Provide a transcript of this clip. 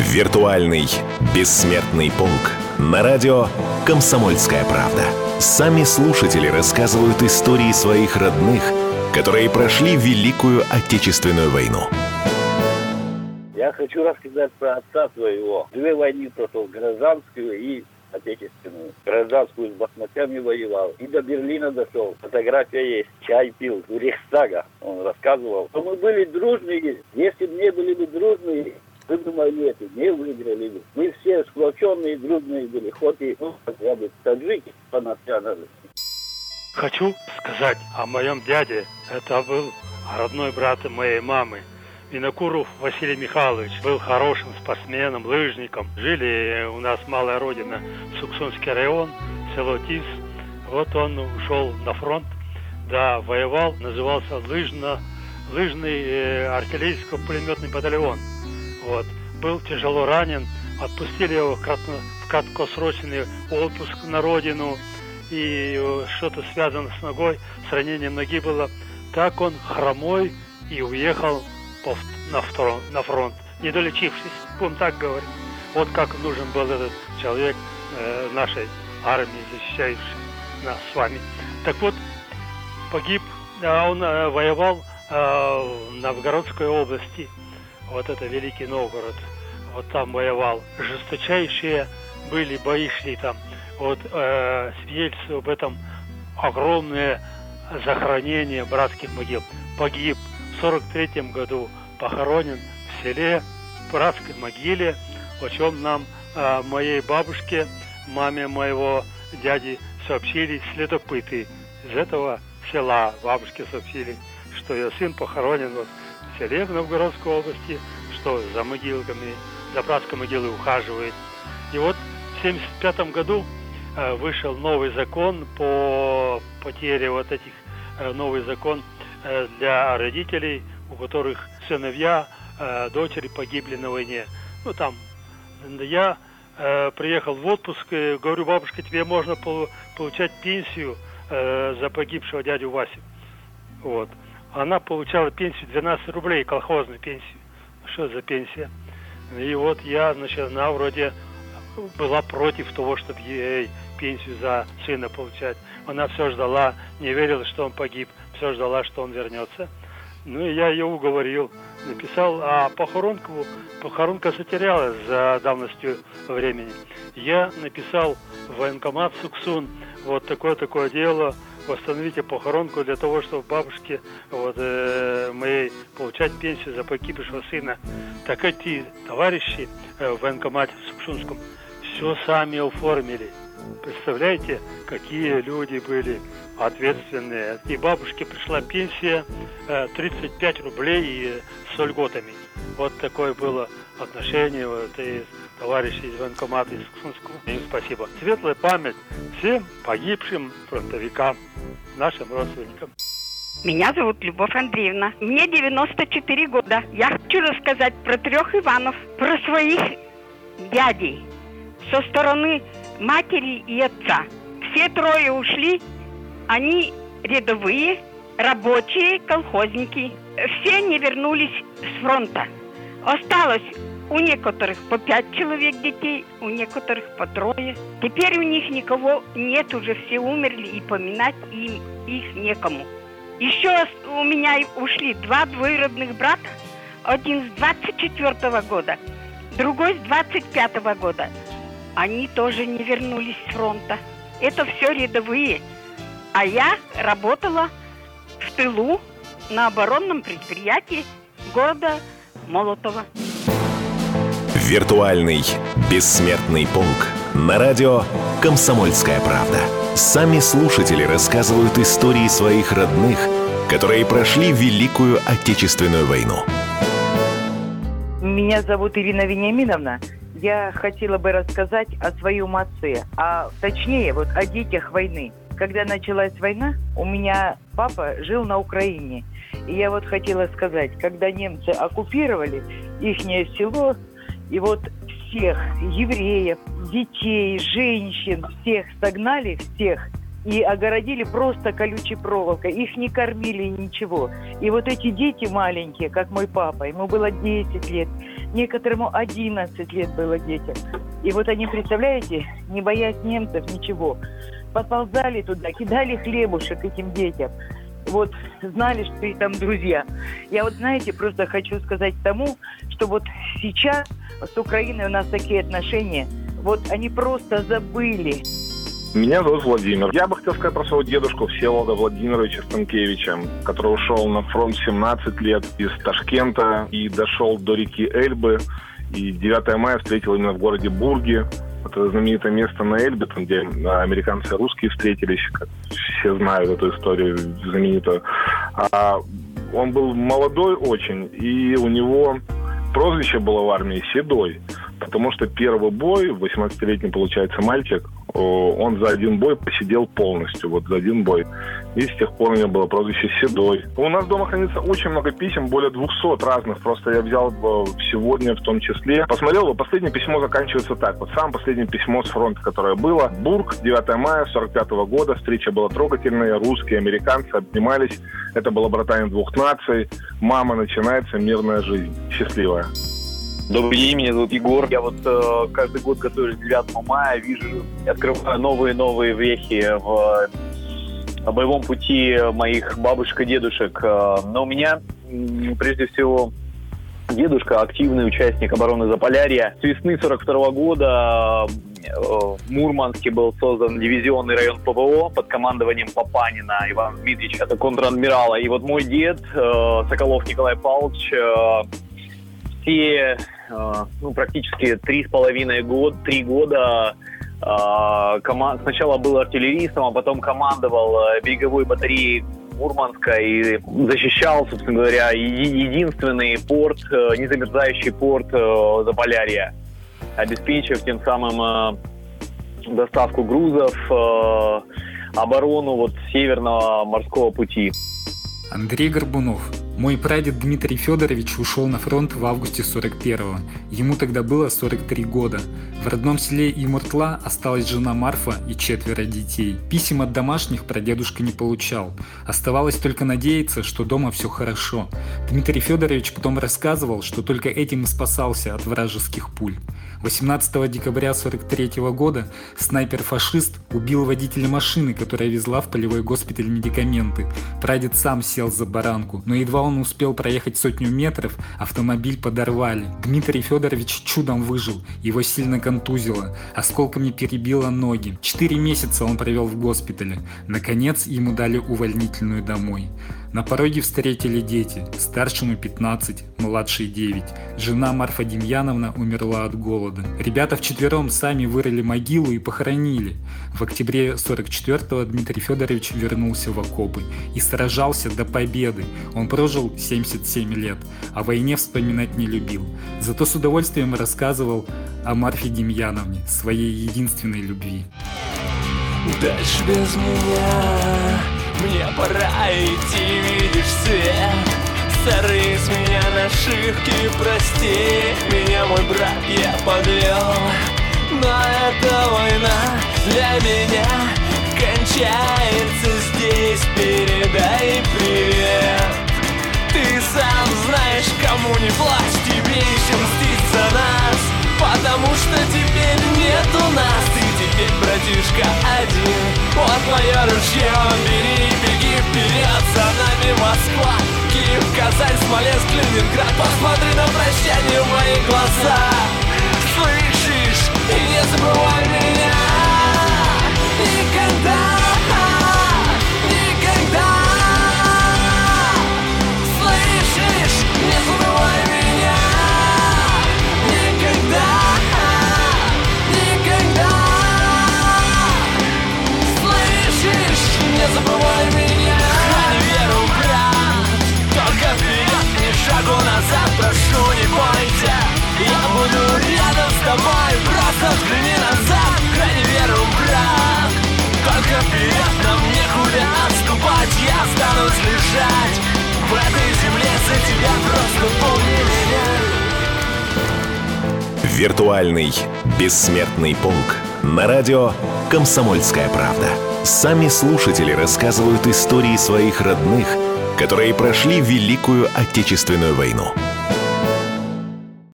Виртуальный бессмертный полк на радио «Комсомольская правда». Сами слушатели рассказывают истории своих родных, которые прошли Великую Отечественную войну. Я хочу рассказать про отца своего. Две войны прошел, гражданскую и отечественную. Гражданскую с басмачами воевал. И до Берлина дошел. Фотография есть. Чай пил у Рейхстага. Он рассказывал. Что мы были дружные. Если бы не были бы дружные, вы думали, это не выиграли. Мы все сплоченные, дружные были. Хоть и, ну, я бы таджики по национальности. Хочу сказать о моем дяде. Это был родной брат моей мамы. Винокуров Василий Михайлович был хорошим спортсменом, лыжником. Жили у нас малая родина, Суксунский район, село Тис. Вот он ушел на фронт, да, воевал, назывался лыжно, лыжный э, артиллерийско-пулеметный батальон. Вот. Был тяжело ранен, отпустили его в, кратко, в краткосрочный отпуск на родину, и что-то связано с ногой, с ранением ноги было. Так он хромой и уехал на, втором, на фронт, не долечившись, будем так говорить. Вот как нужен был этот человек э, нашей армии, защищающий нас с вами. Так вот, погиб, а он э, воевал э, в Новгородской области, вот это Великий Новгород, вот там воевал. Жесточайшие были бои шли там. Вот э, свидетельство об этом огромное захоронение братских могил. Погиб 1943 году похоронен в селе, в братской могиле, о чем нам, э, моей бабушке, маме моего дяди сообщили следопыты из этого села. Бабушке сообщили, что ее сын похоронен вот в селе в Новгородской области, что за могилками, за братской могилой ухаживает. И вот в 1975 году э, вышел новый закон по потере вот этих, э, новый закон Э, для родителей, у которых сыновья, дочери погибли на войне. Ну, там, я приехал в отпуск, говорю, бабушка, тебе можно получать пенсию за погибшего дядю Васю. Вот. Она получала пенсию 12 рублей, колхозную пенсию. Что за пенсия? И вот я, значит, она вроде была против того, чтобы ей пенсию за сына получать. Она все ждала, не верила, что он погиб все ждала, что он вернется. Ну и я ее уговорил, написал, а похоронку, похоронка затерялась за давностью времени. Я написал в военкомат Суксун, вот такое-такое дело, восстановите похоронку для того, чтобы бабушке вот, э, моей получать пенсию за погибшего сына. Так эти товарищи э, в военкомате в Суксунском все сами оформили. Представляете, какие люди были ответственные. И бабушке пришла пенсия 35 э, рублей с льготами. Вот такое было отношение вот, и товарищей из военкомата из Ксунского. Им спасибо. Светлая память всем погибшим фронтовикам, нашим родственникам. Меня зовут Любовь Андреевна. Мне 94 года. Я хочу рассказать про трех Иванов, про своих дядей со стороны матери и отца. Все трое ушли, они рядовые, рабочие, колхозники. Все не вернулись с фронта. Осталось у некоторых по пять человек детей, у некоторых по трое. Теперь у них никого нет, уже все умерли, и поминать им их некому. Еще у меня ушли два двоюродных брата, один с 24 -го года, другой с 25 -го года они тоже не вернулись с фронта. Это все рядовые. А я работала в тылу на оборонном предприятии города Молотова. Виртуальный бессмертный полк на радио «Комсомольская правда». Сами слушатели рассказывают истории своих родных, которые прошли Великую Отечественную войну. Меня зовут Ирина Вениаминовна я хотела бы рассказать о своем отце, а точнее вот о детях войны. Когда началась война, у меня папа жил на Украине. И я вот хотела сказать, когда немцы оккупировали их село, и вот всех евреев, детей, женщин, всех согнали, всех и огородили просто колючей проволокой. Их не кормили, ничего. И вот эти дети маленькие, как мой папа, ему было 10 лет, некоторому 11 лет было детям. И вот они, представляете, не боясь немцев, ничего, подползали туда, кидали хлебушек этим детям. Вот знали, что и там друзья. Я вот, знаете, просто хочу сказать тому, что вот сейчас с Украиной у нас такие отношения, вот они просто забыли. Меня зовут Владимир. Я бы хотел сказать про своего дедушку Всеволода Владимировича Станкевича, который ушел на фронт 17 лет из Ташкента и дошел до реки Эльбы. И 9 мая встретил именно в городе Бурге. Это знаменитое место на Эльбе, где американцы и русские встретились. Как все знают эту историю знаменитую. А он был молодой очень, и у него прозвище было в армии «Седой». Потому что первый бой, 18-летний, получается, мальчик, он за один бой посидел полностью, вот за один бой. И с тех пор у меня было прозвище Седой. У нас дома хранится очень много писем, более 200 разных. Просто я взял сегодня в том числе. Посмотрел, последнее письмо заканчивается так. Вот самое последнее письмо с фронта, которое было. Бург, 9 мая 45 -го года. Встреча была трогательная. Русские, американцы обнимались. Это было братание двух наций. Мама, начинается мирная жизнь. Счастливая. Добрый день, меня зовут Егор. Я вот э, каждый год готовлюсь к 9 мая, вижу, открываю новые-новые вехи в э, боевом пути моих бабушек и дедушек. Э, но у меня, прежде всего, дедушка активный участник обороны Заполярья. С весны 42 года э, в Мурманске был создан дивизионный район ПВО под командованием Папанина Ивана Дмитриевича, это контр-адмирала. И вот мой дед, Соколов Николай Павлович, все Э, ну, практически три с половиной года, три года э, команд... сначала был артиллеристом, а потом командовал э, береговой батареей Мурманска и защищал, собственно говоря, единственный порт, незамерзающий порт Заполярья, обеспечив тем самым доставку грузов, оборону вот северного морского пути. Андрей Горбунов, мой прадед Дмитрий Федорович ушел на фронт в августе 41-го. Ему тогда было 43 года. В родном селе Имуртла осталась жена Марфа и четверо детей. Писем от домашних прадедушка не получал. Оставалось только надеяться, что дома все хорошо. Дмитрий Федорович потом рассказывал, что только этим и спасался от вражеских пуль. 18 декабря 43 года снайпер-фашист убил водителя машины, которая везла в полевой госпиталь медикаменты. Прадед сам сел за баранку, но едва он успел проехать сотню метров, автомобиль подорвали. Дмитрий Федорович чудом выжил, его сильно контузило, осколками перебило ноги. Четыре месяца он провел в госпитале. Наконец ему дали увольнительную домой. На пороге встретили дети, старшему 15, младшей 9. Жена Марфа Демьяновна умерла от голода. Ребята вчетвером сами вырыли могилу и похоронили. В октябре 44-го Дмитрий Федорович вернулся в окопы и сражался до победы. Он прожил 77 лет, а войне вспоминать не любил. Зато с удовольствием рассказывал о Марфе Демьяновне, своей единственной любви. Дальше без меня мне пора идти, видишь свет. Старый с меня нашивки, прости. Меня мой брат, я подвел. Но эта война для меня Кончается здесь, передай привет. Ты сам знаешь, кому не плачь Тебе еще мстить за нас. Потому что теперь нету нас Теперь, братишка, один. Вот мое ружье, бери, беги вперед. За нами Москва, Киев, Казань, Смоленск, Ленинград. Посмотри на прощание в мои глаза. Слышишь? И не забывай меня лежать В этой земле за тебя Просто помни меня Виртуальный бессмертный полк на радио «Комсомольская правда». Сами слушатели рассказывают истории своих родных, которые прошли Великую Отечественную войну.